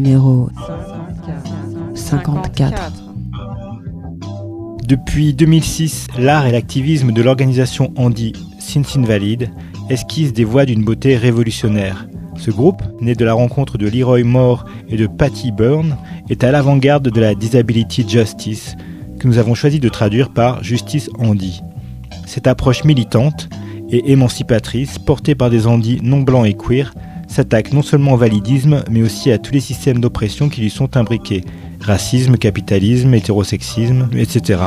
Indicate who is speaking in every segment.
Speaker 1: numéro 54.
Speaker 2: Depuis 2006, l'art et l'activisme de l'organisation Andy Sins Invalid esquissent des voies d'une beauté révolutionnaire. Ce groupe, né de la rencontre de Leroy Moore et de Patty Byrne, est à l'avant-garde de la Disability Justice, que nous avons choisi de traduire par Justice Andy. Cette approche militante et émancipatrice, portée par des Andis non blancs et queer, s'attaque non seulement au validisme, mais aussi à tous les systèmes d'oppression qui lui sont imbriqués racisme, capitalisme, hétérosexisme, etc.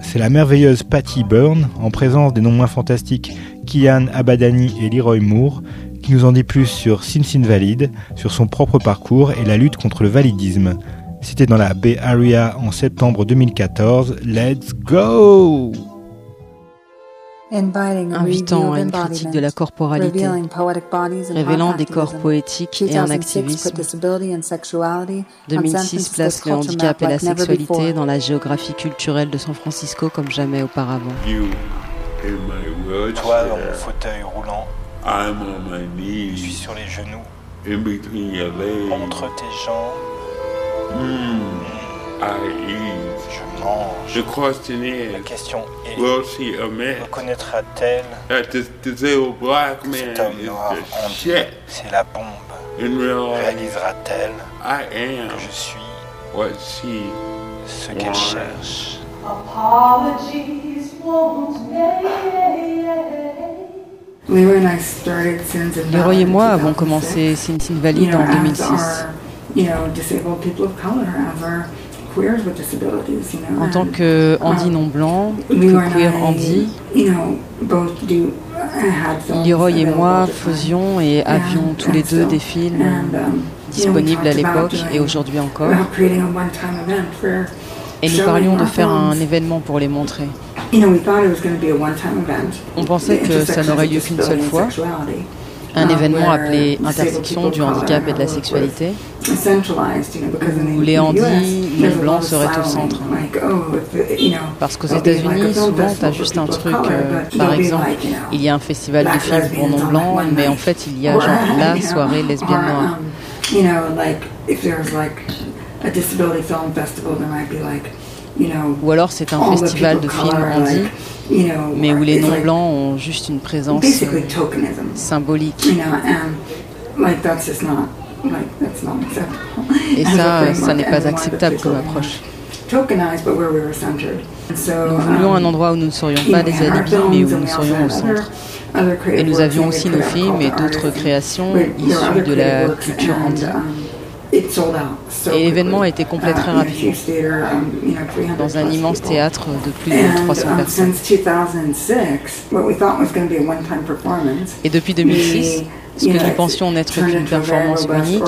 Speaker 2: C'est la merveilleuse Patty Byrne, en présence des noms moins fantastiques Kian Abadani et Leroy Moore, qui nous en dit plus sur Sins Invalid, sur son propre parcours et la lutte contre le validisme. C'était dans la Bay Area en septembre 2014. Let's go!
Speaker 1: Invitant à une critique de la corporalité, révélant des corps poétiques et un activisme. 2006 place le handicap et la sexualité dans la géographie culturelle de San Francisco comme jamais auparavant.
Speaker 2: Toi dans mon fauteuil roulant, je suis sur les genoux, entre tes jambes. Je
Speaker 3: crois que
Speaker 2: La question est
Speaker 3: will see a man
Speaker 2: reconnaîtra-t-elle
Speaker 3: that this disabled black man
Speaker 2: cet homme
Speaker 3: is
Speaker 2: noir en
Speaker 3: shit
Speaker 2: C'est la bombe. Réalisera-t-elle
Speaker 3: I am
Speaker 2: que je suis
Speaker 3: what she
Speaker 2: ce qu'elle cherche?
Speaker 4: Apologies won't make.
Speaker 1: Leroy et moi avons commencé Sins Invalid en 2006. En tant que Andy non blanc, que queer Andy, Leroy et moi faisions et avions tous les deux des films disponibles à l'époque et aujourd'hui encore. Et nous parlions de faire un événement pour les montrer. On pensait que ça n'aurait lieu qu'une seule fois, un événement appelé Intersection du handicap et de la sexualité, où les handis non blancs seraient au centre. Parce qu'aux États-Unis, souvent, tu as juste un truc, euh, par exemple, il y a un festival de films pour non blancs, mais en fait, il y a genre la soirée lesbienne noire.
Speaker 4: You know,
Speaker 1: Ou alors c'est un festival de films
Speaker 4: color,
Speaker 1: mais où les
Speaker 4: it's
Speaker 1: non
Speaker 4: like
Speaker 1: blancs ont juste une présence euh, symbolique. Et ça, ça n'est pas acceptable comme approche.
Speaker 4: Tokenized, but where we were centered. And so,
Speaker 1: Nous voulions un
Speaker 4: um,
Speaker 1: endroit où nous ne serions pas des alibis, mais où nous serions au centre. Et nous avions aussi nos films et d'autres créations issues de la culture
Speaker 4: and,
Speaker 1: Et l'événement a été complet très
Speaker 4: Uh,
Speaker 1: rapidement.
Speaker 4: um, you know, 300
Speaker 1: Dans un immense théâtre de plus de
Speaker 4: And
Speaker 1: 300
Speaker 4: um,
Speaker 1: personnes.
Speaker 4: since 2006, what we thought was going to be a one-time performance,
Speaker 1: Et depuis 2006, ce que nous pensions n'être qu'une performance unique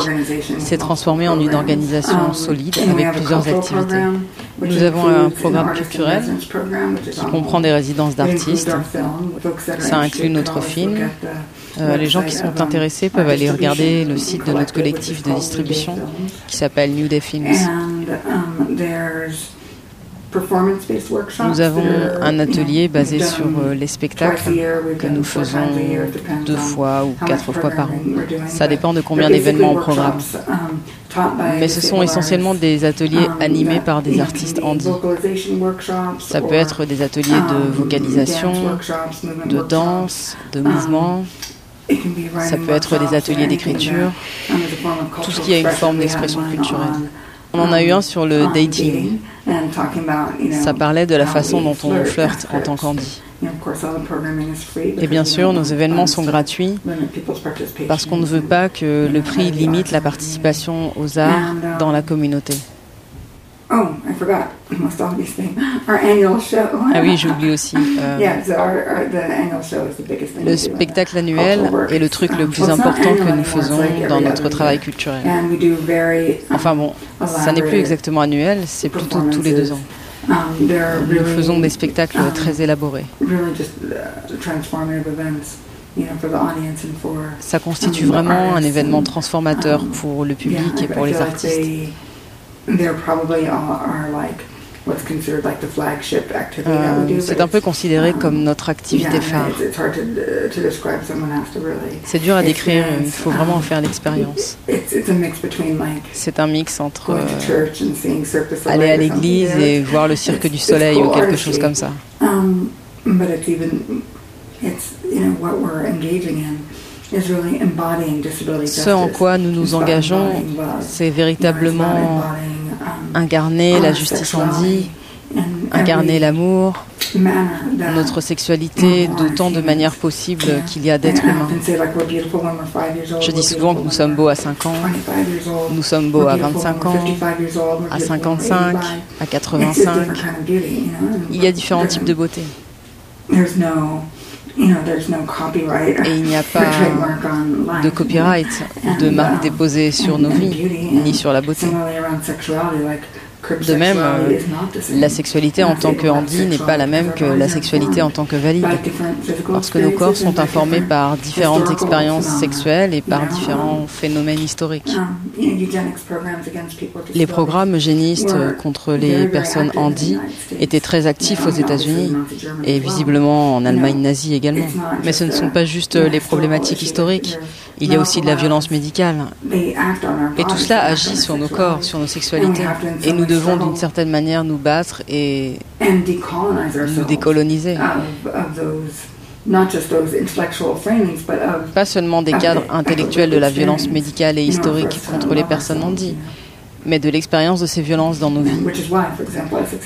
Speaker 1: s'est transformé en une organisation
Speaker 4: Um,
Speaker 1: solide avec plusieurs activités. Nous avons un programme culturel qui comprend des résidences d'artistes. Ça inclut notre film. Euh, les gens qui sont intéressés peuvent aller regarder le site de notre collectif de distribution qui s'appelle New Day Films.
Speaker 4: And um,
Speaker 1: Nous avons un atelier basé sur euh, les spectacles que nous faisons deux fois ou quatre fois par an. Ça dépend de combien d'événements on programme.
Speaker 4: um,
Speaker 1: Mais ce sont essentiellement des ateliers
Speaker 4: Um,
Speaker 1: animés par des artistes
Speaker 4: workshops
Speaker 1: Ça peut être des ateliers de vocalisation, de danse, de mouvement. Ça peut être des ateliers d'écriture,
Speaker 4: um,
Speaker 1: tout ce qui a une forme d'expression culturelle.
Speaker 4: on,
Speaker 1: en a eu
Speaker 4: um,
Speaker 1: un sur le dating. Ça parlait de la façon dont on
Speaker 4: flirt
Speaker 1: flirte en tant
Speaker 4: free
Speaker 1: Et bien sûr, nos événements sont gratuits parce qu'on ne veut pas que le prix limite la participation aux arts dans la communauté.
Speaker 4: Oh, I forgot. Must always say our annual show.
Speaker 1: Ah oui, j'oublie aussi. euh,
Speaker 4: Yeah, so our, our, the annual show is the biggest thing
Speaker 1: Le spectacle
Speaker 4: the
Speaker 1: annuel est le truc le plus important que nous faisons dans notre travail culturel.
Speaker 4: And we do very, um,
Speaker 1: Enfin bon, ça n'est plus exactement annuel, c'est plutôt tous les deux ans.
Speaker 4: Um,
Speaker 1: Nous
Speaker 4: really,
Speaker 1: faisons des spectacles
Speaker 4: um,
Speaker 1: très élaborés.
Speaker 4: uh,
Speaker 1: Ça constitue vraiment un événement transformateur pour le public et pour les artistes.
Speaker 4: They- They're probably all are like what's
Speaker 1: c'est un peu considéré comme notre activité phare. C'est dur à décrire, il faut vraiment en faire l'expérience. C'est un mix entre euh, aller à l'église et voir le cirque du soleil ou quelque chose comme ça. Ce en quoi nous nous engageons, c'est véritablement incarner la justice en dit, incarner l'amour, notre sexualité d'autant de manières possibles qu'il y a d'êtres humains. Je dis souvent que nous sommes beaux à 5 ans, nous sommes beaux à 25 ans, à 55, à 85. Il y a différents types de beauté. Et il n'y a pas de copyright ou de marque déposée sur nos vies, ni sur la beauté. De même, euh, la sexualité en tant que handi n'est pas la même que la sexualité en tant que valide, parce que nos corps sont informés par différentes expériences sexuelles et par différents phénomènes historiques. Les programmes eugénistes contre les personnes handi étaient très actifs aux États-Unis et visiblement en Allemagne nazie également. Mais ce ne sont pas juste les problématiques historiques, il y a aussi de la violence médicale. Et tout cela agit sur nos corps, sur nos sexualités. Et nous devons d'une certaine manière nous battre et nous décoloniser. Pas seulement des cadres intellectuels de la violence médicale et historique contre les personnes handies, mais de l'expérience de ces violences dans nos vies.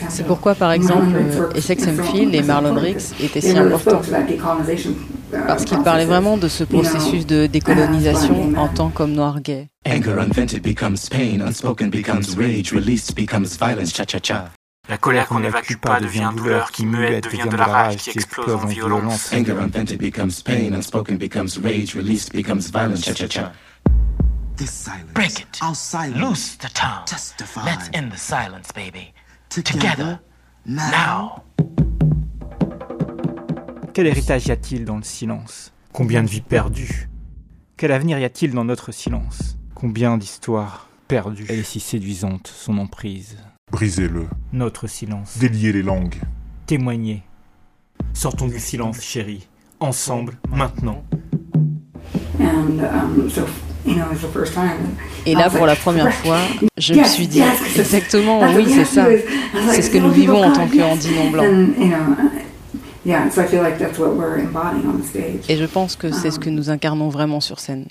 Speaker 1: C'est pourquoi, par exemple, Essex Hemphill et Marlon Riggs étaient si importants, parce qu'ils parlaient vraiment de ce processus de décolonisation en tant qu'homme noir gay.
Speaker 5: La colère qu'on n'évacue pas devient douleur, qui muette devient de la rage, qui explose en violence. Anger unvented becomes pain, unspoken becomes rage, released becomes violence, cha-cha-cha.
Speaker 6: This silence. Break it. Our silence. Loose the tongue. Testify. Let's end the silence, baby. Together. now.
Speaker 2: Quel héritage y a-t-il dans le silence? Combien de vies perdues? Quel avenir y a-t-il dans notre silence? Combien d'histoires perdues? Elle est si séduisante, son emprise.
Speaker 7: Brisez-le.
Speaker 2: Notre silence.
Speaker 7: Déliez les langues.
Speaker 2: Témoignez. Sortons du silence, chérie. Ensemble, maintenant.
Speaker 4: Um,
Speaker 1: et là, pour la première fois, je me suis dit exactement, oui, c'est ça. C'est ce que nous vivons en tant que non blanc. Et je pense que c'est ce que nous incarnons vraiment sur scène.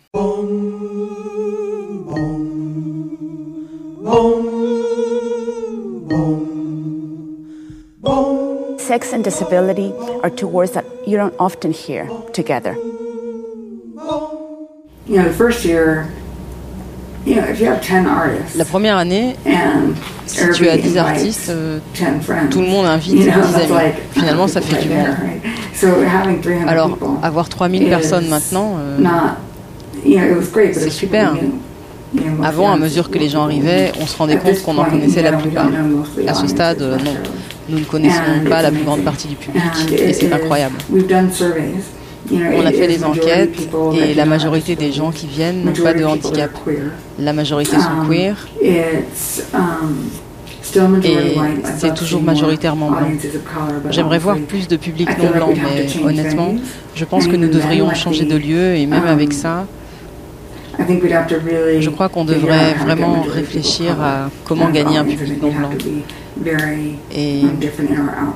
Speaker 8: Sex and disability are two words that you don't often hear together.
Speaker 1: La première année, si tu as 10 artistes, euh, tout le monde invite 10 amis. Finalement, ça fait du monde. Alors, avoir 3000 personnes maintenant, c'est super. Avant, à mesure que les gens arrivaient, on se rendait compte qu'on en connaissait la plupart. À ce stade, euh, non. Nous ne connaissons pas la plus grande partie du public et c'est incroyable. On a fait des enquêtes et la majorité des gens qui viennent n'ont pas de handicap. La majorité sont queer et c'est toujours majoritairement blanc. J'aimerais voir plus de public non blanc, mais honnêtement, je pense que nous devrions changer de lieu et même avec ça, je crois qu'on devrait vraiment réfléchir à comment gagner un public non blanc. Et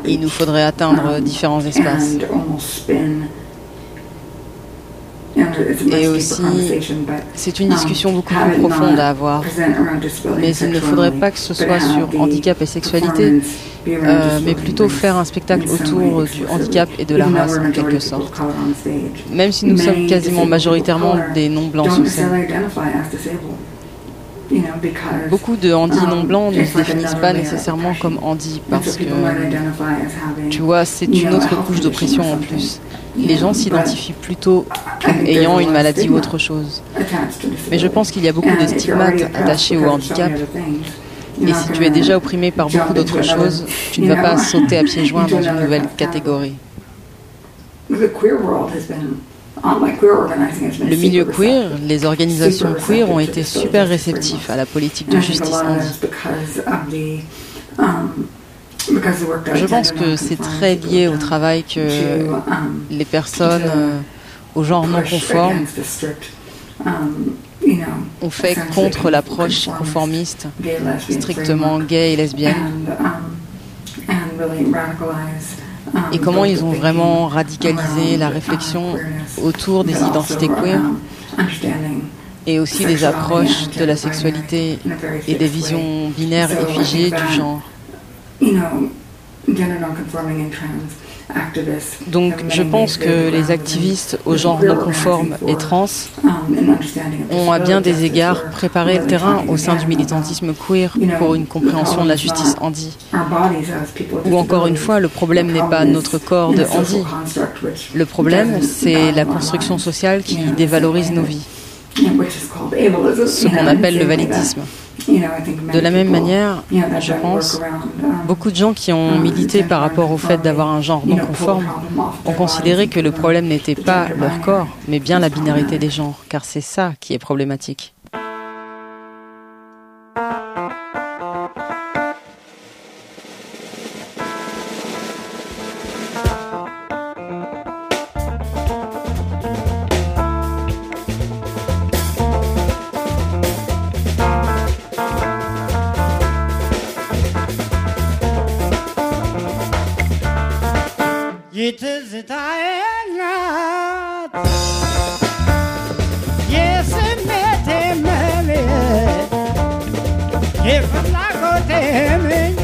Speaker 1: il nous faudrait atteindre différents espaces. Et aussi, c'est une discussion beaucoup plus profonde à avoir. Mais il ne faudrait pas que ce soit sur handicap et sexualité, euh, mais plutôt faire un spectacle autour du handicap et de la race en quelque sorte. Même si nous sommes quasiment majoritairement des non-blancs sur scène. Beaucoup de handi non blancs ne se définissent pas nécessairement comme handi parce que, tu vois, c'est une autre couche d'oppression en plus. Les gens s'identifient plutôt comme ayant une maladie ou autre chose. Mais je pense qu'il y a beaucoup de stigmates attachés au handicap. Et si tu es déjà opprimé par beaucoup d'autres choses, tu ne vas pas sauter à pieds joints dans une nouvelle catégorie. Le milieu queer, les organisations queer ont été super réceptifs à la politique de justice handi.
Speaker 9: Je pense que c'est très lié au travail que les personnes euh, au genre non conforme ont fait contre l'approche conformiste, strictement gay et lesbienne. Et comment ils ont vraiment radicalisé la réflexion autour des identités queer et aussi des approches de la sexualité et des visions binaires et figées du genre. Donc je pense que les activistes au genre non conforme et trans ont à bien des égards préparé le terrain au sein du militantisme queer pour une compréhension de la justice handi. Ou encore une fois, le problème n'est pas notre corps de handi. Le problème, c'est la construction sociale qui dévalorise nos vies. Ce qu'on appelle le validisme. De la même manière, je pense, beaucoup de gens qui ont milité par rapport au fait d'avoir un genre non conforme ont considéré que le problème n'était pas leur corps, mais bien la binarité des genres, car c'est ça qui est problématique. hemen.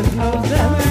Speaker 1: With no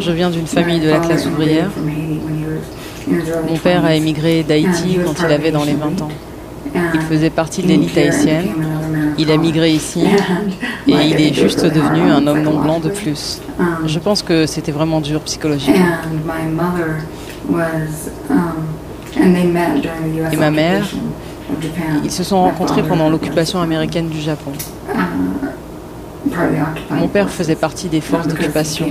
Speaker 1: Je viens d'une famille de la classe ouvrière. Mon père a émigré d'Haïti quand il avait dans les 20 ans. Il faisait partie de l'élite haïtienne. Il a migré ici et il est juste devenu un homme non blanc de plus. Je pense que c'était vraiment dur psychologiquement. Et ma mère, ils se sont rencontrés pendant l'occupation américaine du Japon. Mon père faisait partie des forces d'occupation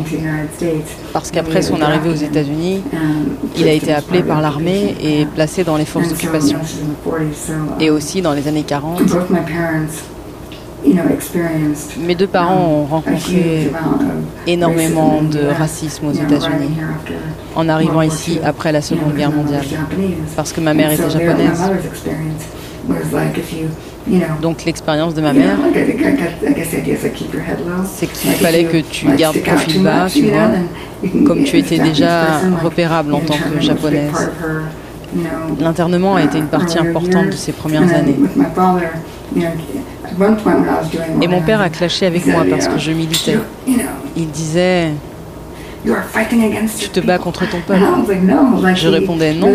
Speaker 1: parce qu'après son arrivée aux États-Unis, il a été appelé par l'armée et placé dans les forces d'occupation. Et aussi dans les années 40, mes deux parents ont rencontré énormément de racisme aux États-Unis en arrivant ici après la Seconde Guerre mondiale, parce que ma mère était japonaise. Donc l'expérience de ma mère, c'est qu'il fallait que tu gardes profil bas, tu vois, comme tu étais déjà repérable en tant que japonaise. L'internement a été une partie importante de ces premières années. Et mon père a clashé avec moi parce que je militais. Il disait tu te bats contre ton peuple. Je répondais non.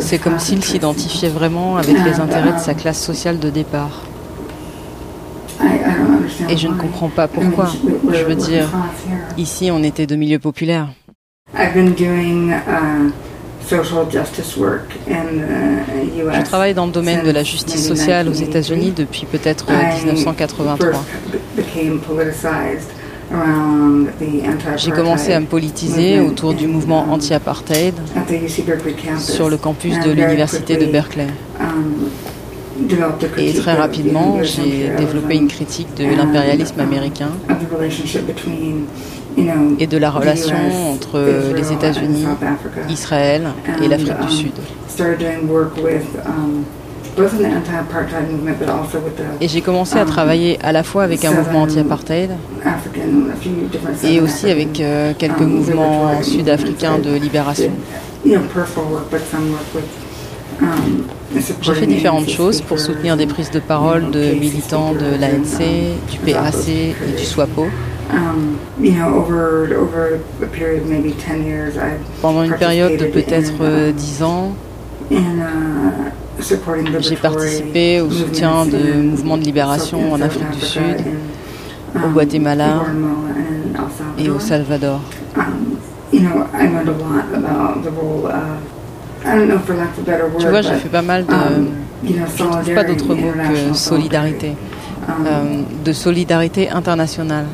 Speaker 1: C'est comme s'il s'identifiait vraiment avec les intérêts de sa classe sociale de départ. Et je ne comprends pas pourquoi. Je veux dire, ici on était de milieux populaires. Je travaille dans le domaine de la justice sociale aux États-Unis depuis peut-être 1983. J'ai commencé à me politiser autour du mouvement anti-apartheid sur le campus de l'université de Berkeley. Et très rapidement, j'ai développé une critique de l'impérialisme américain et de la relation entre les États-Unis, Israël et l'Afrique du Sud. Et j'ai commencé à travailler à la fois avec un mouvement anti-apartheid et aussi avec euh, quelques mouvements sud-africains de libération. J'ai fait différentes choses pour soutenir des prises de parole de militants de l'ANC, du PAC et du SWAPO. Pendant une période de peut-être 10 ans, j'ai participé au soutien de mouvements de libération en Afrique du Sud, au Guatemala et au Salvador. Tu vois, j'ai fait pas mal de... Je ne trouve pas d'autre mot que solidarité. Euh, de solidarité internationale,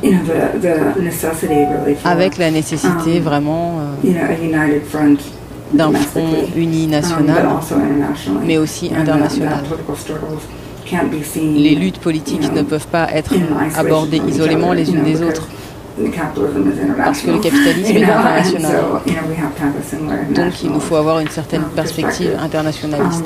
Speaker 1: avec la nécessité vraiment euh, d'un front uni national, mais aussi international. Les luttes politiques ne peuvent pas être abordées isolément les unes des autres parce que le capitalisme est international. Donc il nous faut avoir une certaine perspective internationaliste.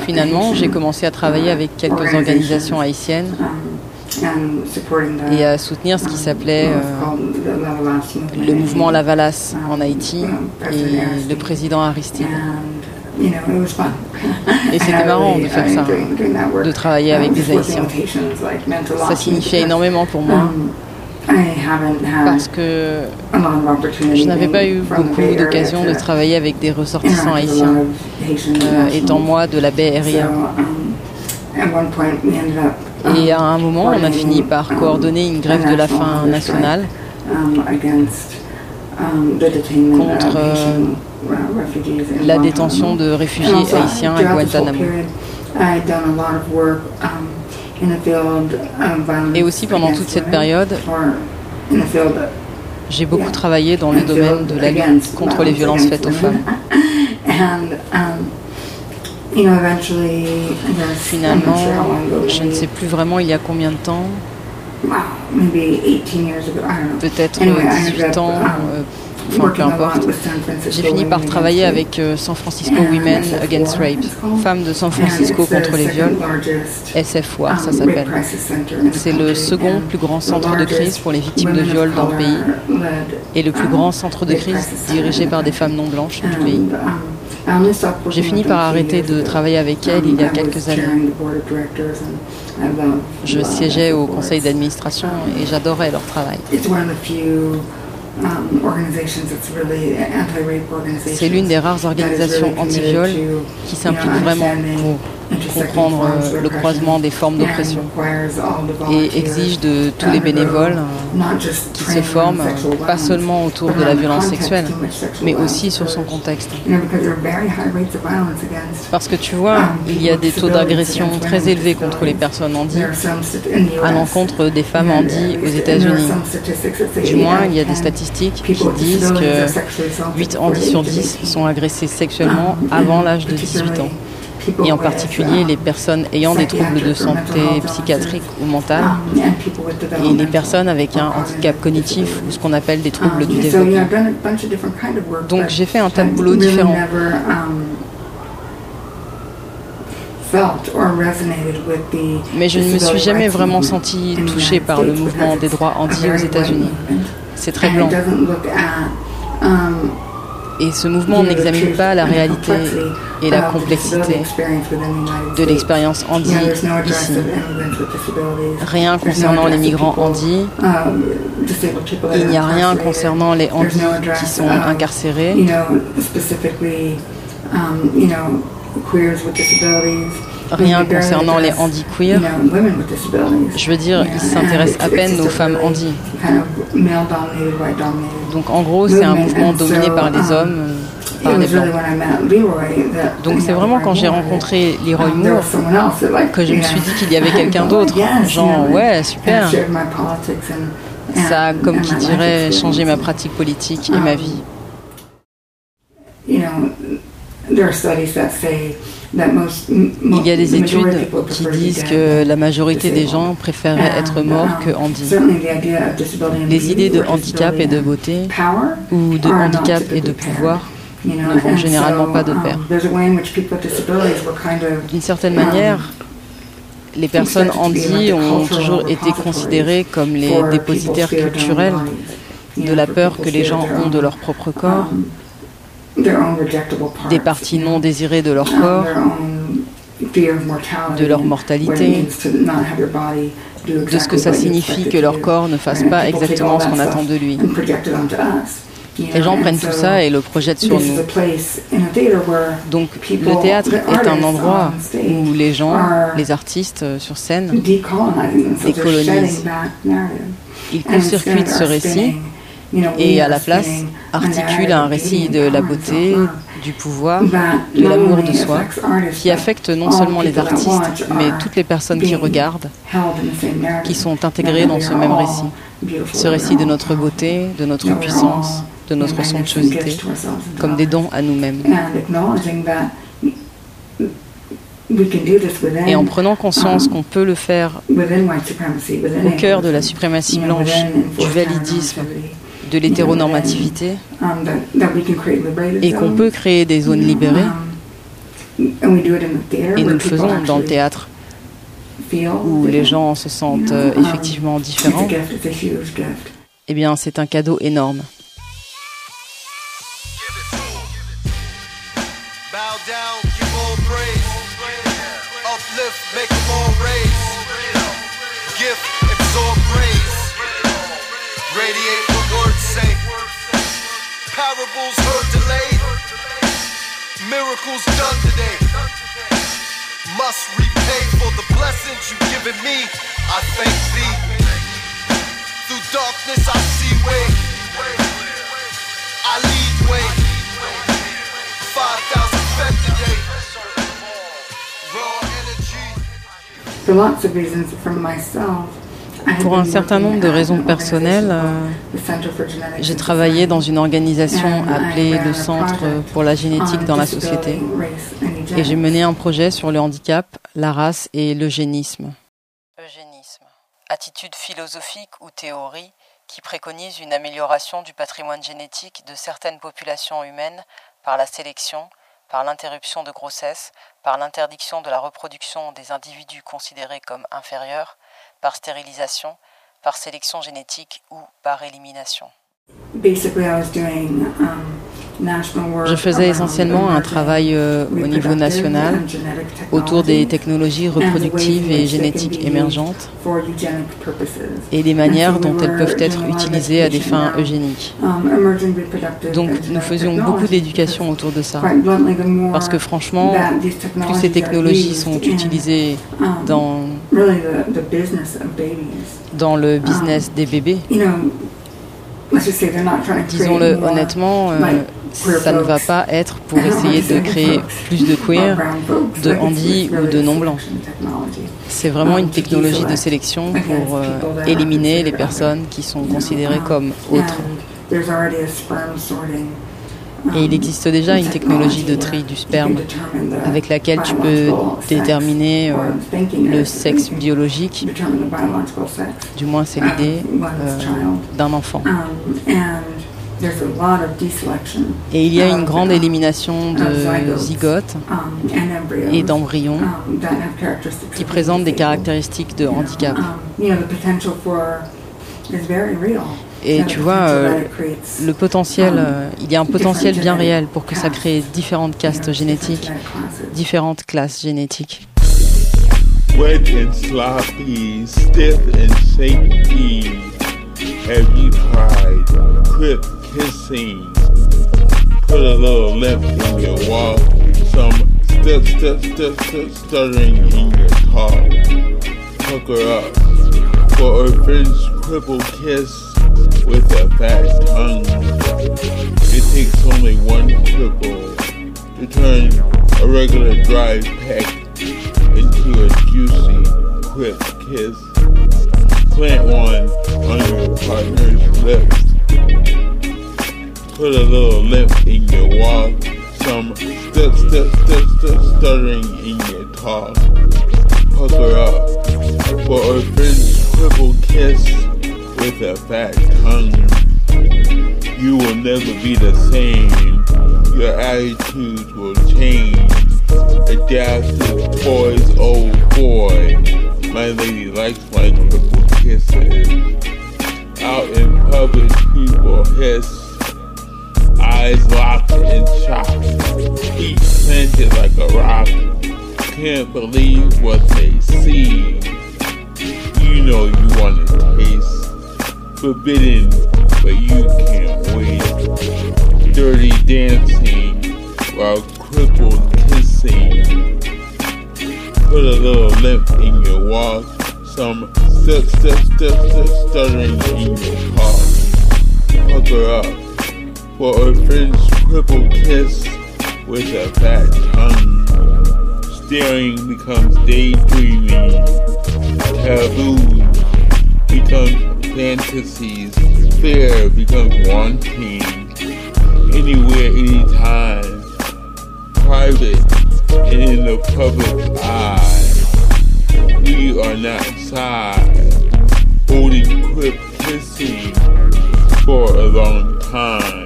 Speaker 1: Finalement, j'ai commencé à travailler avec quelques organisations haïtiennes et à soutenir ce qui s'appelait euh, le mouvement Lavalas en Haïti et le président Aristide. Et c'était marrant de faire ça, de travailler avec des Haïtiens. Ça signifiait énormément pour moi. Parce que je n'avais pas eu beaucoup d'occasions de travailler avec des ressortissants haïtiens, euh, étant moi de la baie Area. Et à un moment, on a fini par coordonner une grève de la faim nationale contre euh, la détention de réfugiés haïtiens à Guantanamo. Et aussi pendant toute cette période, j'ai beaucoup travaillé dans le domaine de la lutte contre les violences faites aux femmes. Finalement, je ne sais plus vraiment il y a combien de temps, peut-être 18 ans, euh, enfin peu importe. J'ai fini par travailler avec euh, San Francisco Women Against Rape, femmes de San Francisco contre les viols, SF War ça s'appelle. C'est le second plus grand centre de crise pour les victimes de viols dans le pays. et le plus grand centre de crise dirigé par des femmes non blanches du pays. J'ai fini par arrêter de travailler avec elle il y a quelques années. Je siégeais au conseil d'administration et j'adorais leur travail. C'est l'une des rares organisations anti-viol qui s'implique vraiment pour comprendre euh, le croisement des formes d'oppression et exige de tous les bénévoles qui se forment pas seulement autour de la violence sexuelle, mais aussi sur son contexte. Parce que tu vois, il y a des taux d'agression très élevés contre les personnes handies à l'encontre des femmes handies aux États-Unis. Du moins, il y a des statistiques qui disent que 8 handis sur 10 sont agressés sexuellement avant l'âge de 18 ans et en particulier les personnes ayant des troubles de santé psychiatrique ou mentale et les personnes avec un handicap cognitif ou ce qu'on appelle des troubles du développement. Donc j'ai fait un tas de boulots différents. Mais je ne me suis jamais vraiment senti touchée par le mouvement des droits handi aux États-Unis. C'est très blanc. Et ce mouvement n'examine pas la réalité et la complexité de l'expérience handi ici. Rien concernant les migrants handi. Il n'y a rien concernant les handis qui sont incarcérés rien concernant les handi queer. Je veux dire, ils s'intéressent à peine aux femmes handi. Donc en gros, c'est un mouvement dominé par les hommes, par les blancs. Donc c'est vraiment quand j'ai rencontré Leroy Moore que je me suis dit qu'il y avait quelqu'un d'autre. Genre, ouais, super. Ça a, comme qui dirait, changé ma pratique politique et ma vie. Il y a des études qui disent que la majorité des gens préféraient être morts que handi. Les idées de handicap et de beauté ou de handicap et de pouvoir ne vont généralement pas de pair. D'une certaine manière, les personnes handi ont toujours été considérées comme les dépositaires culturels de la peur que les gens ont de leur propre corps des parties non désirées de leur corps, de leur mortalité, de ce que ça signifie que leur corps ne fasse pas exactement ce qu'on attend de lui. Les gens prennent tout ça et le projettent sur nous. Donc le théâtre est un endroit où les gens, les artistes euh, sur scène, décolonisent. Ils court-circuitent ce récit et à la place articule un récit de la beauté, du pouvoir, de l'amour de soi, qui affecte non seulement les artistes, mais toutes les personnes qui regardent, qui sont intégrées dans ce même récit. Ce récit de notre beauté, de notre puissance, de notre somptuosité, comme des dons à nous-mêmes. Et en prenant conscience qu'on peut le faire au cœur de la suprématie blanche, du validisme, de l'hétéronormativité et qu'on peut créer des zones libérées. Et nous le faisons dans le théâtre où les gens se sentent euh, effectivement différents. Eh bien, c'est un cadeau énorme. Parables heard delayed, miracles done today. Must repay for the blessings you've given me. I thank thee. Through darkness I see way. I lead way. 5,000 fed today. Raw energy. For lots of reasons from myself. Pour un certain nombre de raisons personnelles, euh, j'ai travaillé dans une organisation appelée le Centre pour la génétique dans la société et j'ai mené un projet sur le handicap, la race et l'eugénisme. Eugénisme, attitude philosophique ou théorie qui préconise une amélioration du patrimoine génétique de certaines populations humaines par la sélection, par l'interruption de grossesse, par l'interdiction de la reproduction des individus considérés comme inférieurs, par stérilisation, par sélection génétique ou par élimination. Um, Je faisais essentiellement un travail euh, au niveau national autour des technologies reproductives et génétiques émergentes et des manières dont elles peuvent être utilisées à des fins eugéniques. Donc nous faisions beaucoup d'éducation autour de ça. Parce que franchement, plus ces technologies sont utilisées dans, dans le business des bébés, disons-le honnêtement, euh, ça ne va pas être pour essayer de créer plus de queer, de handi ou de non-blancs. C'est vraiment une technologie de sélection pour euh, éliminer les personnes qui sont considérées comme autres. Et il existe déjà une technologie de tri du sperme avec laquelle tu peux déterminer euh, le sexe biologique, du moins c'est l'idée, euh, d'un enfant. Et il y a une grande élimination de zygotes et d'embryons qui présentent des caractéristiques de handicap. Et tu vois, euh, le potentiel, euh, il y a un potentiel bien réel pour que ça crée différentes castes génétiques, différentes classes génétiques.
Speaker 3: Wet and sloppy, stiff and shaky. Have you tried crip kissing? Put a little limp in your walk, some step, step, step, step, stuttering in your talk. Hook her up for a French cripple kiss with a fat tongue. It takes only one cripple to turn a regular dry peck into a juicy, quick kiss. Plant one on your partner's lips. Put a little limp in your walk, some step, step, step, step, stuttering in your talk. Pucker up for a French cripple kiss with a fat tongue. You will never be the same. Your attitudes will change. Adapt to boy's old boy. My lady likes my crippled kisses. Out in public, people hiss. Eyes locked and shocked. Feet planted like a rock. Can't believe what they see. You know you want to taste forbidden, but you can't wait. Dirty dancing while crippled kissing. Put a little limp in your walk, some step, step, step, step, stuttering in your talk. Pucker up for a French crippled kiss with a fat tongue. Staring becomes daydreaming. Taboo becomes fantasies, fear becomes wanting. Anywhere, anytime, private and in the public eye. We are not side, holding quick kissing for a long time.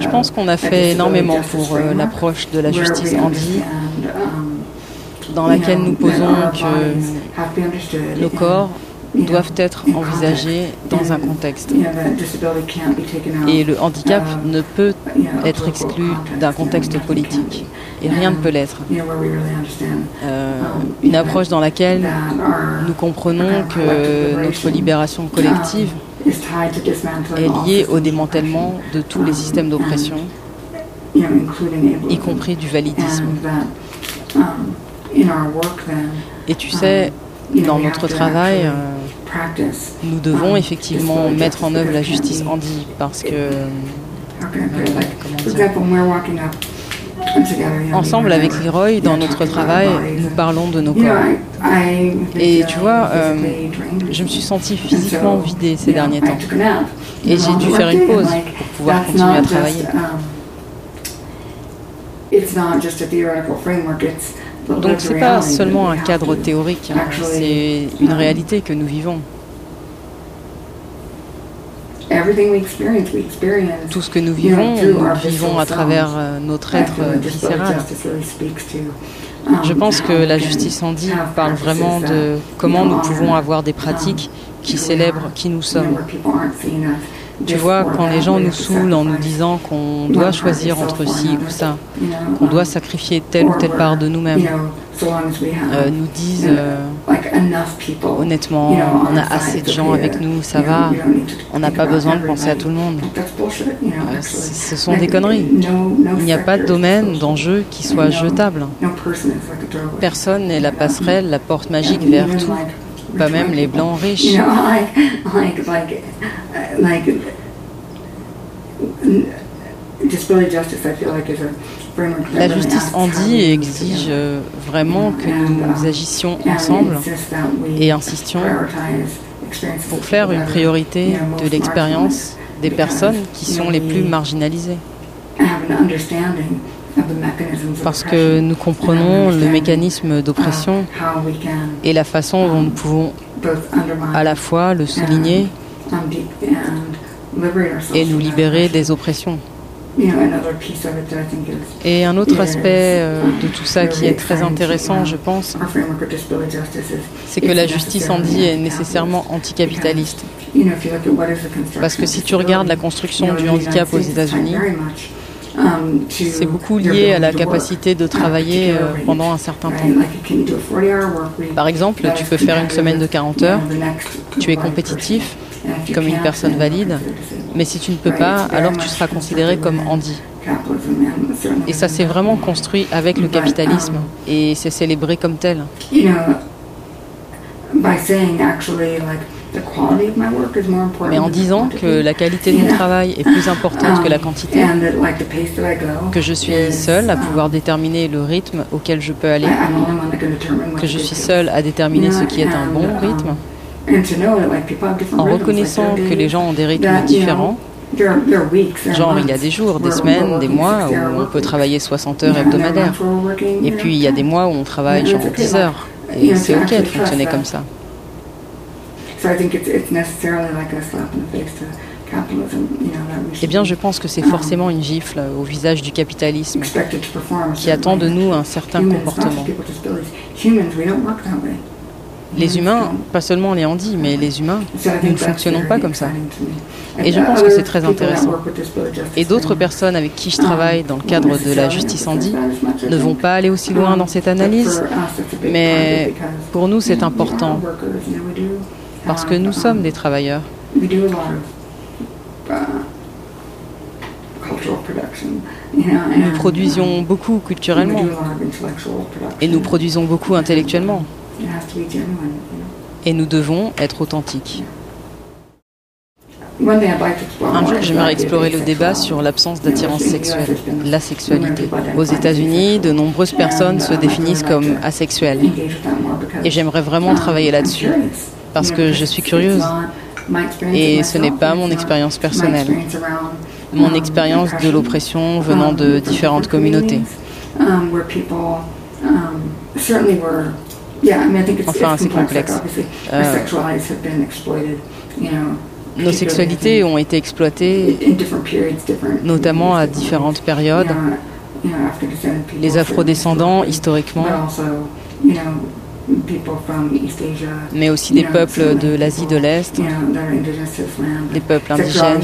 Speaker 1: Je pense qu'on a fait énormément pour euh, l'approche de la justice handi, um, dans laquelle nous posons que nos corps doivent être envisagés dans un contexte. Et le handicap ne peut être exclu d'un contexte politique. Et rien ne peut l'être. Euh, um, une approche dans laquelle nous comprenons que notre libération collective est lié au démantèlement de tous les systèmes d'oppression, y compris du validisme. Et tu sais, dans notre travail, euh, nous devons effectivement mettre en œuvre la justice handi parce que, euh, Ensemble avec Leroy, dans notre travail, nous parlons de nos corps. Et tu vois, euh, je me suis sentie physiquement vidée ces derniers temps. Et j'ai dû faire une pause pour pouvoir continuer à travailler. Donc c'est pas seulement un cadre théorique, hein, c'est une réalité que nous vivons. Tout ce que nous vivons, nous vivons à travers euh, notre être viscéral. Je pense que la justice en dit parle vraiment de comment nous pouvons avoir des pratiques qui célèbrent qui nous sommes. Tu vois, quand les gens nous saoulent en nous disant qu'on doit choisir entre ci ou ça, qu'on doit sacrifier telle ou telle part de nous-mêmes, euh, nous disent euh, honnêtement, on a assez de gens avec nous, ça va, on n'a pas besoin de penser à tout le monde. Euh, ce sont des conneries. Il n'y a pas de domaine d'enjeu qui soit jetable. Personne n'est la passerelle, la porte magique vers tout pas même les blancs riches. La justice dit exige euh, vraiment que nous agissions ensemble et insistions pour faire une priorité de l'expérience des personnes qui sont les plus marginalisées. Parce que nous comprenons le mécanisme d'oppression et la façon dont nous pouvons à la fois le souligner et nous libérer des oppressions. Et un autre aspect euh, de tout ça qui est très intéressant, je pense, c'est que la justice dit est nécessairement anticapitaliste. Parce que si tu regardes la construction du handicap aux États-Unis, um, c'est beaucoup lié à la capacité de travailler euh, pendant un certain temps. Par exemple, tu peux faire une semaine de 40 heures, tu es compétitif, comme une personne valide, mais si tu ne peux pas, alors tu seras considéré comme handi. Et ça s'est vraiment construit avec le capitalisme et c'est célébré comme tel. Mais en disant que la qualité de mon travail est plus importante que la quantité, que je suis seule à pouvoir déterminer le rythme auquel je peux aller, que je suis seule à déterminer ce qui est un bon rythme, en reconnaissant que les gens ont des rythmes différents, Genre, il y a des jours, des semaines, des mois où on peut travailler 60 heures hebdomadaires. Et puis, il y a des mois où on travaille genre 10 heures. Et c'est OK de fonctionner comme ça. Eh bien, je pense que c'est forcément une gifle au visage du capitalisme qui attend de nous un certain comportement. Les humains, pas seulement les handis, mais les humains, nous ne fonctionnons pas comme ça. Et je pense que c'est très intéressant. Et d'autres personnes avec qui je travaille dans le cadre de la justice handi ne vont pas aller aussi loin dans cette analyse, mais pour nous c'est important parce que nous sommes des travailleurs. Nous produisons beaucoup culturellement et nous produisons beaucoup intellectuellement. Et nous devons être authentiques. Un jour, j'aimerais explorer le débat sur l'absence d'attirance sexuelle, la sexualité. Aux États-Unis, de nombreuses personnes se définissent comme asexuelles. Et j'aimerais vraiment travailler là-dessus, parce que je suis curieuse. Et ce n'est pas mon expérience personnelle, mon expérience de l'oppression venant de différentes communautés. Enfin, c'est complexe. Euh, nos sexualités ont été exploitées, notamment à différentes périodes. Les afrodescendants, historiquement, mais aussi des peuples de l'Asie de l'Est, des peuples indigènes.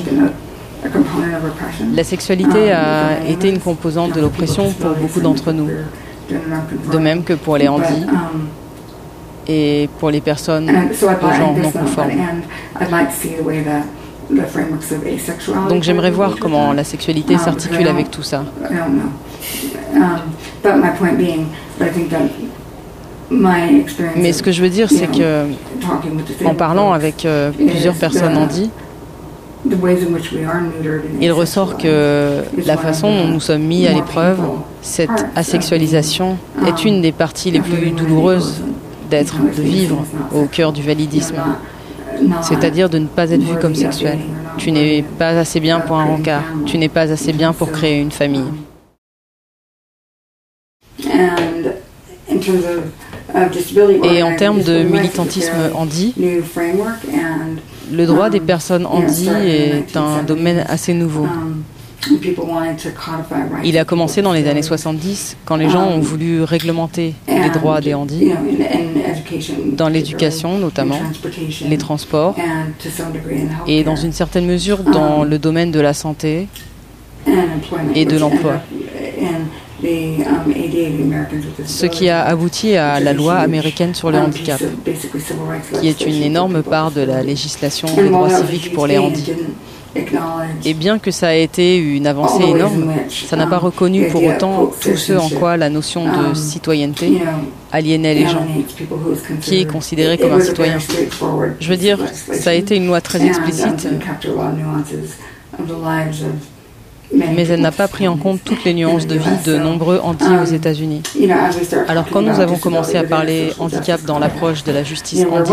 Speaker 1: La sexualité a été une composante de l'oppression pour beaucoup d'entre nous, de même que pour les handis et pour les personnes au genre non conforme. Donc j'aimerais voir comment la sexualité um, s'articule avec tout ça. Um, Mais ce que je veux dire, c'est que en parlant avec euh, plusieurs personnes en dit, il ressort que la façon dont nous sommes mis à l'épreuve, cette asexualisation, est une des parties les plus douloureuses d'être, de vivre au cœur du validisme, c'est-à-dire de ne pas être vu comme sexuel. Tu n'es pas assez bien pour un rencard, tu n'es pas assez bien pour créer une famille. Et en termes de militantisme handi, le droit des personnes handi est un domaine assez nouveau. Il a commencé dans les années 70, quand les gens ont voulu réglementer les droits des handis, dans l'éducation notamment, les transports, et dans une certaine mesure dans le domaine de la santé et de l'emploi. Ce qui a abouti à la loi américaine sur le handicap, qui est une énorme part de la législation des droits civiques pour les handis. Et bien que ça ait été une avancée énorme, ça n'a pas reconnu pour autant tout ce en quoi la notion de citoyenneté aliénait les gens, qui est considéré comme un citoyen. Je veux dire, ça a été une loi très explicite mais elle n'a pas pris en compte toutes les nuances de vie de nombreux handies aux États-Unis. Alors quand nous avons commencé à parler handicap dans l'approche de la justice handi,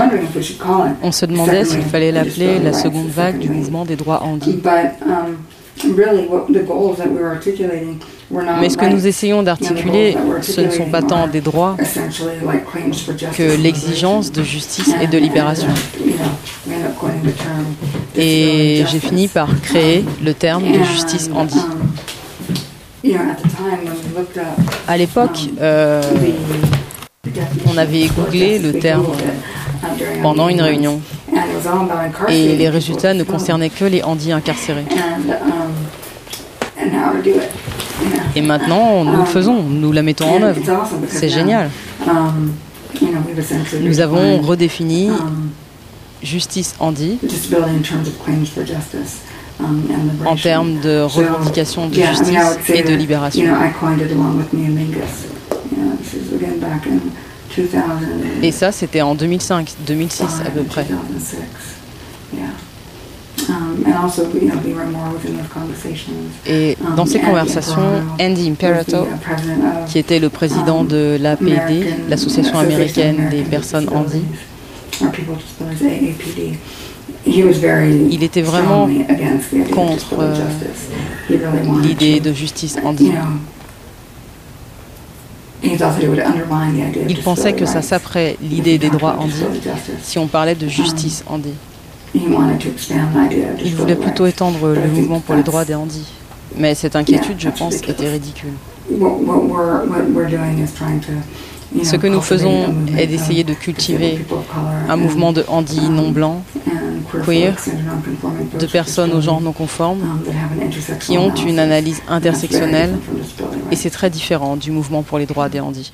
Speaker 1: on se demandait s'il fallait l'appeler la seconde vague du mouvement des droits handi. Mais ce que nous essayons d'articuler, ce ne sont pas tant des droits que l'exigence de justice et de libération. Et j'ai fini par créer le terme de justice handi. À l'époque, euh, on avait googlé le terme pendant une réunion. Et les résultats ne concernaient que les handis incarcérés. Et maintenant, nous le faisons, nous la mettons en œuvre. C'est génial. Nous avons redéfini justice handi en termes de revendication de justice et de libération. Et ça, c'était en 2005, 2006 à peu près. Et dans ces conversations, Andy Imperato, qui était le président um, de l'APD, l'Association américaine des personnes handi, il était vraiment contre euh, l'idée de justice handi. Il pensait que ça saperait l'idée des droits handi si on parlait de justice handi. Il voulait plutôt étendre le mouvement pour les droits des handis. Mais cette inquiétude, je pense, était ridicule. Ce que nous faisons est d'essayer de cultiver un mouvement de handi non blanc, queer, de personnes au genre non conforme, qui ont une analyse intersectionnelle, et c'est très différent du mouvement pour les droits des handis.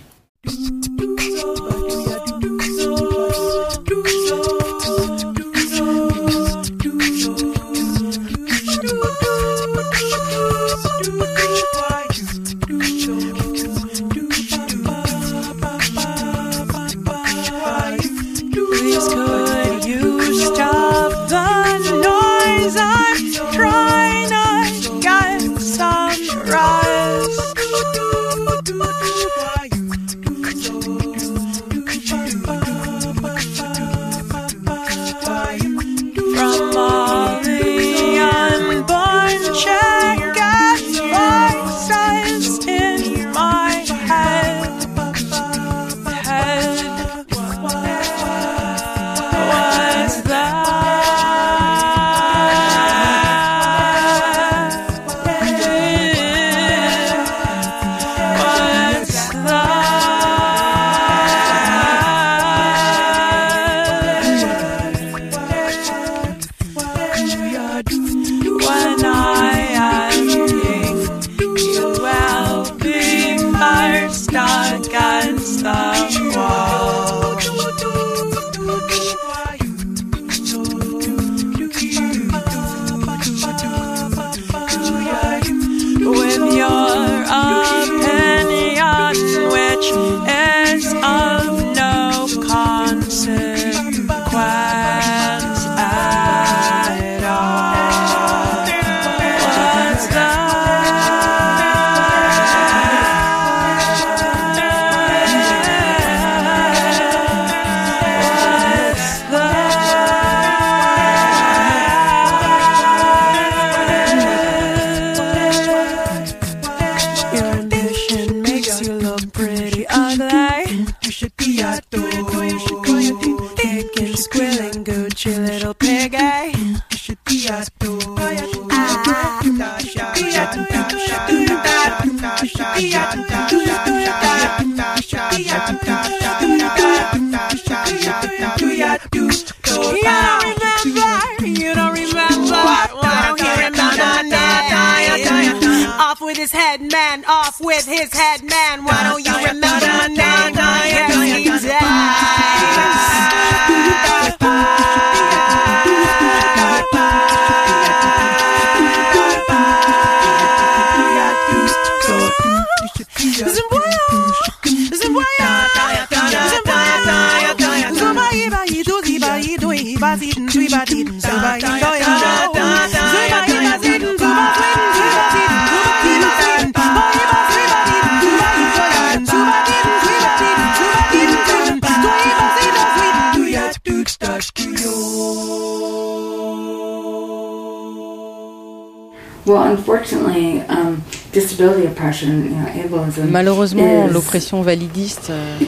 Speaker 1: Malheureusement, l'oppression validiste euh,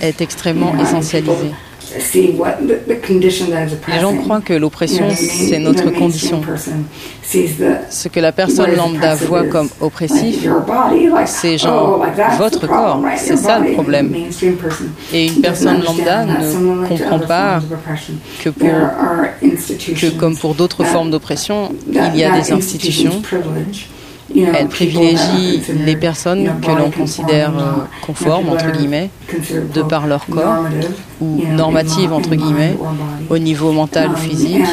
Speaker 1: est extrêmement essentialisée. Les gens croient que l'oppression, c'est notre condition. Ce que la personne lambda voit comme oppressif, c'est genre votre corps. C'est ça le problème. Et une personne lambda ne comprend pas que, pour, que comme pour d'autres formes d'oppression, il y a des institutions elle privilégie les personnes que l'on considère euh, conformes, entre guillemets, de par leur corps, ou normatives, entre guillemets, au niveau mental ou physique.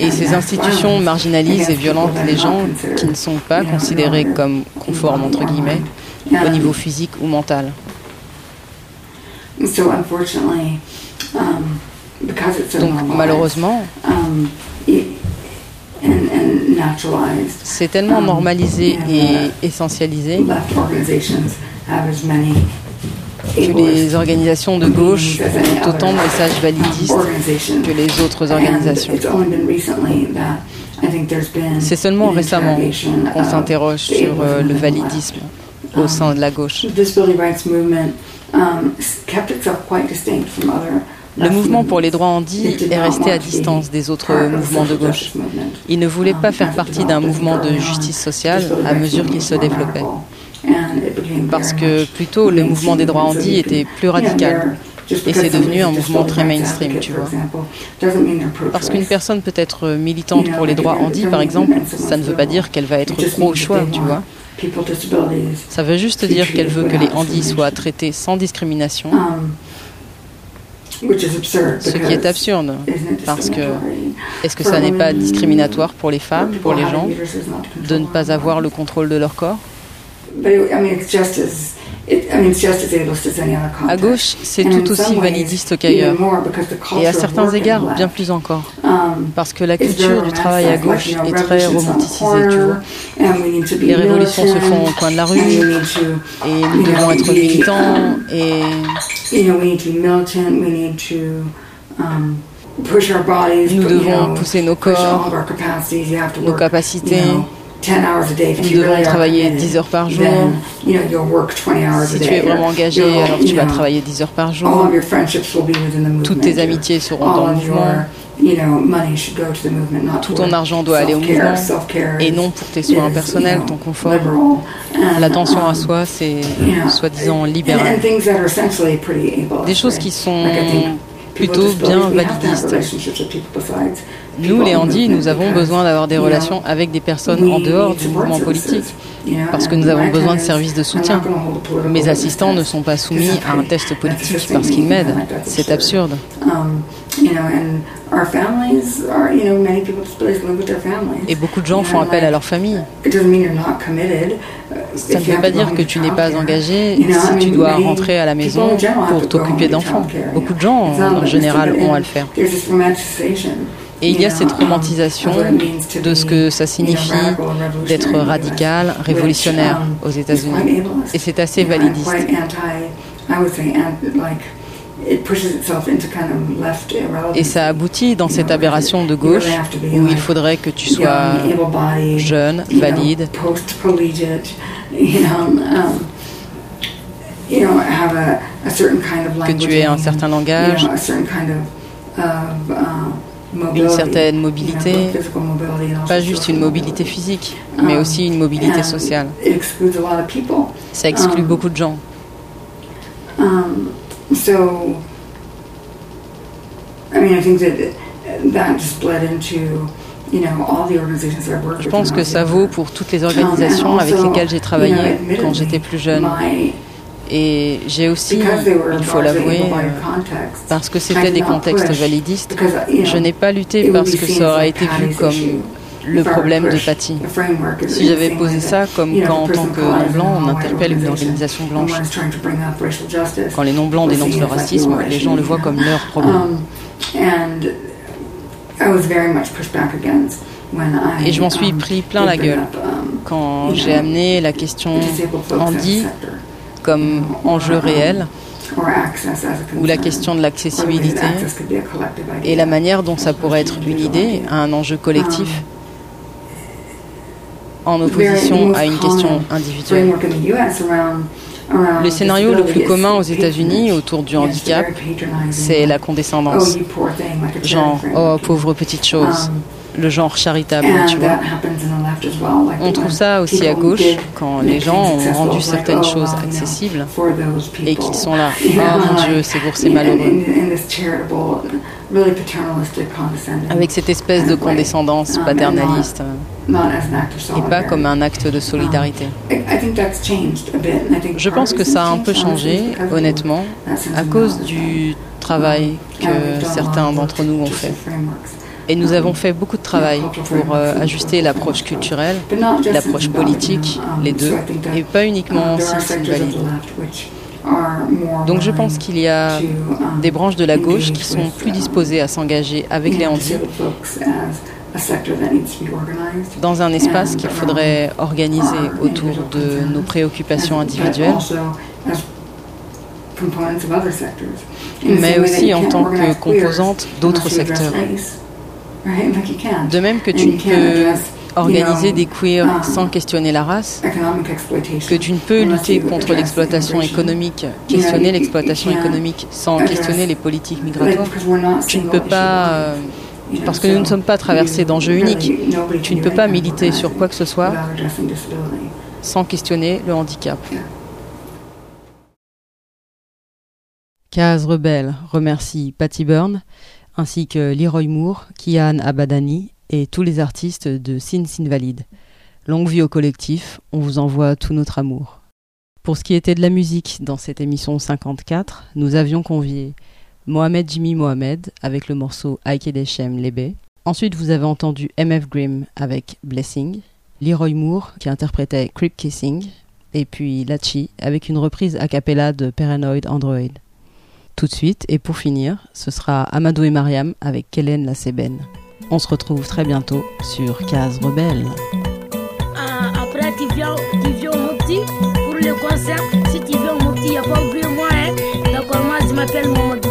Speaker 1: Et ces institutions marginalisent et violentent les gens qui ne sont pas considérés comme conformes, entre guillemets, au niveau physique ou mental. Donc malheureusement, c'est tellement um, normalisé et essentialisé que les organisations de gauche ont autant de messages validistes que les autres organisations. C'est seulement récemment qu'on s'interroge sur euh, le validisme au sein de la gauche. Le mouvement pour les droits handi est resté à distance des autres mouvements de gauche. Il ne voulait pas faire partie d'un mouvement de justice sociale à mesure qu'il se développait. Parce que plutôt le mouvement des droits handi était plus radical. Et c'est devenu un mouvement très mainstream, tu vois. Parce qu'une personne peut être militante pour les droits handi, par exemple, ça ne veut pas dire qu'elle va être pro-choix, tu vois. Ça veut juste dire qu'elle veut que les handis soient traités sans discrimination ce qui est absurde, parce que est-ce que ça n'est pas discriminatoire pour les femmes, pour les gens, de ne pas avoir le contrôle de leur corps? À gauche, c'est tout aussi validiste qu'ailleurs, et à certains égards, bien plus encore, um, parce que la culture du travail à gauche est très romanticisée, tu vois. Les révolutions se font au coin de la rue, et nous devons être militants, et... Nous devons pousser nos corps, nos capacités. Nous devons travailler 10 heures par jour. Si tu es vraiment engagé, alors tu vas travailler 10 heures par jour. Toutes tes amitiés seront dans le mouvement. Tout ton argent doit aller au mouvement et non pour tes soins personnels, ton confort. L'attention à soi, c'est soi-disant libéral. Des choses qui sont plutôt bien validistes. Nous, les handis, nous avons besoin d'avoir des relations avec des personnes en dehors du mouvement politique, parce que nous avons besoin de services de soutien. Mes assistants ne sont pas soumis à un test politique parce qu'ils m'aident. C'est absurde. Et beaucoup de gens font appel à leur famille. Ça ne veut pas dire que tu n'es pas engagé si tu dois rentrer à la maison pour t'occuper d'enfants. Beaucoup de gens, en général, ont à le faire. Et il y a cette romantisation de ce que ça signifie d'être radical, révolutionnaire aux États-Unis. Et c'est assez validiste. Et ça aboutit dans cette aberration de gauche où il faudrait que tu sois jeune, valide, que tu aies un certain langage, une certaine mobilité, pas juste une mobilité physique, mais um, aussi une mobilité sociale. Ça exclut um, beaucoup de gens. Um, je pense que ça vaut pour toutes les organisations avec lesquelles j'ai travaillé quand j'étais plus jeune. Et j'ai aussi, il faut l'avouer, parce que c'était des contextes validistes, je n'ai pas lutté parce que ça aurait été vu comme le problème de Patty. Si j'avais posé ça comme quand, en tant que non-blanc, on interpelle une organisation blanche. Quand les non-blancs dénoncent le racisme, les gens le voient comme leur problème. Et je m'en suis pris plein la gueule quand j'ai amené la question Andy comme enjeu réel ou la question de l'accessibilité et la manière dont ça pourrait être une idée à un enjeu collectif en opposition à une question individuelle. Le scénario le plus commun aux États-Unis autour du handicap, c'est la condescendance. Genre, oh pauvre petite chose le genre charitable, tu vois. On trouve ça aussi à gauche quand les gens ont rendu certaines choses accessibles et qu'ils sont là. Oh mon Dieu, c'est pour ces malheureux. Avec cette espèce de condescendance um, paternaliste et pas comme un acte de solidarité. Je pense que ça a un peu changé, honnêtement, à cause du travail que certains d'entre nous ont fait. Et nous avons fait beaucoup de travail pour euh, ajuster l'approche culturelle, l'approche politique, les deux, et pas uniquement Citizen Valid. Donc je pense qu'il y a des branches de la gauche qui sont plus disposées à s'engager avec les handis dans un espace qu'il faudrait organiser autour de nos préoccupations individuelles, mais aussi en tant que composante d'autres secteurs. De même que tu ne peux organiser des queers um, sans questionner la race, que tu ne peux lutter contre l'exploitation économique, questionner l'exploitation économique sans questionner les politiques migratoires. Tu ne peux pas, euh, parce que nous ne sommes pas traversés d'enjeux uniques, tu ne peux pas militer sur quoi que ce soit sans questionner le handicap. Case Rebelle remercie Patty Byrne ainsi que Leroy Moore, Kian Abadani et tous les artistes de Sins Invalide. Longue vie au collectif, on vous envoie tout notre amour. Pour ce qui était de la musique dans cette émission 54, nous avions convié Mohamed Jimmy Mohamed avec le morceau Aikedeshem Lebe. Ensuite, vous avez entendu MF Grimm avec Blessing, Leroy Moore qui interprétait Creep Kissing, et puis Lachi avec une reprise a cappella de Paranoid Android tout de suite. Et pour finir, ce sera Amadou et Mariam avec Kellen la. On se retrouve très bientôt sur Case Rebelle.
Speaker 10: Ah, après, tu viens, au pour le concert. Si tu viens au il n'y a pas moi. Hein? D'accord, moi, je m'appelle.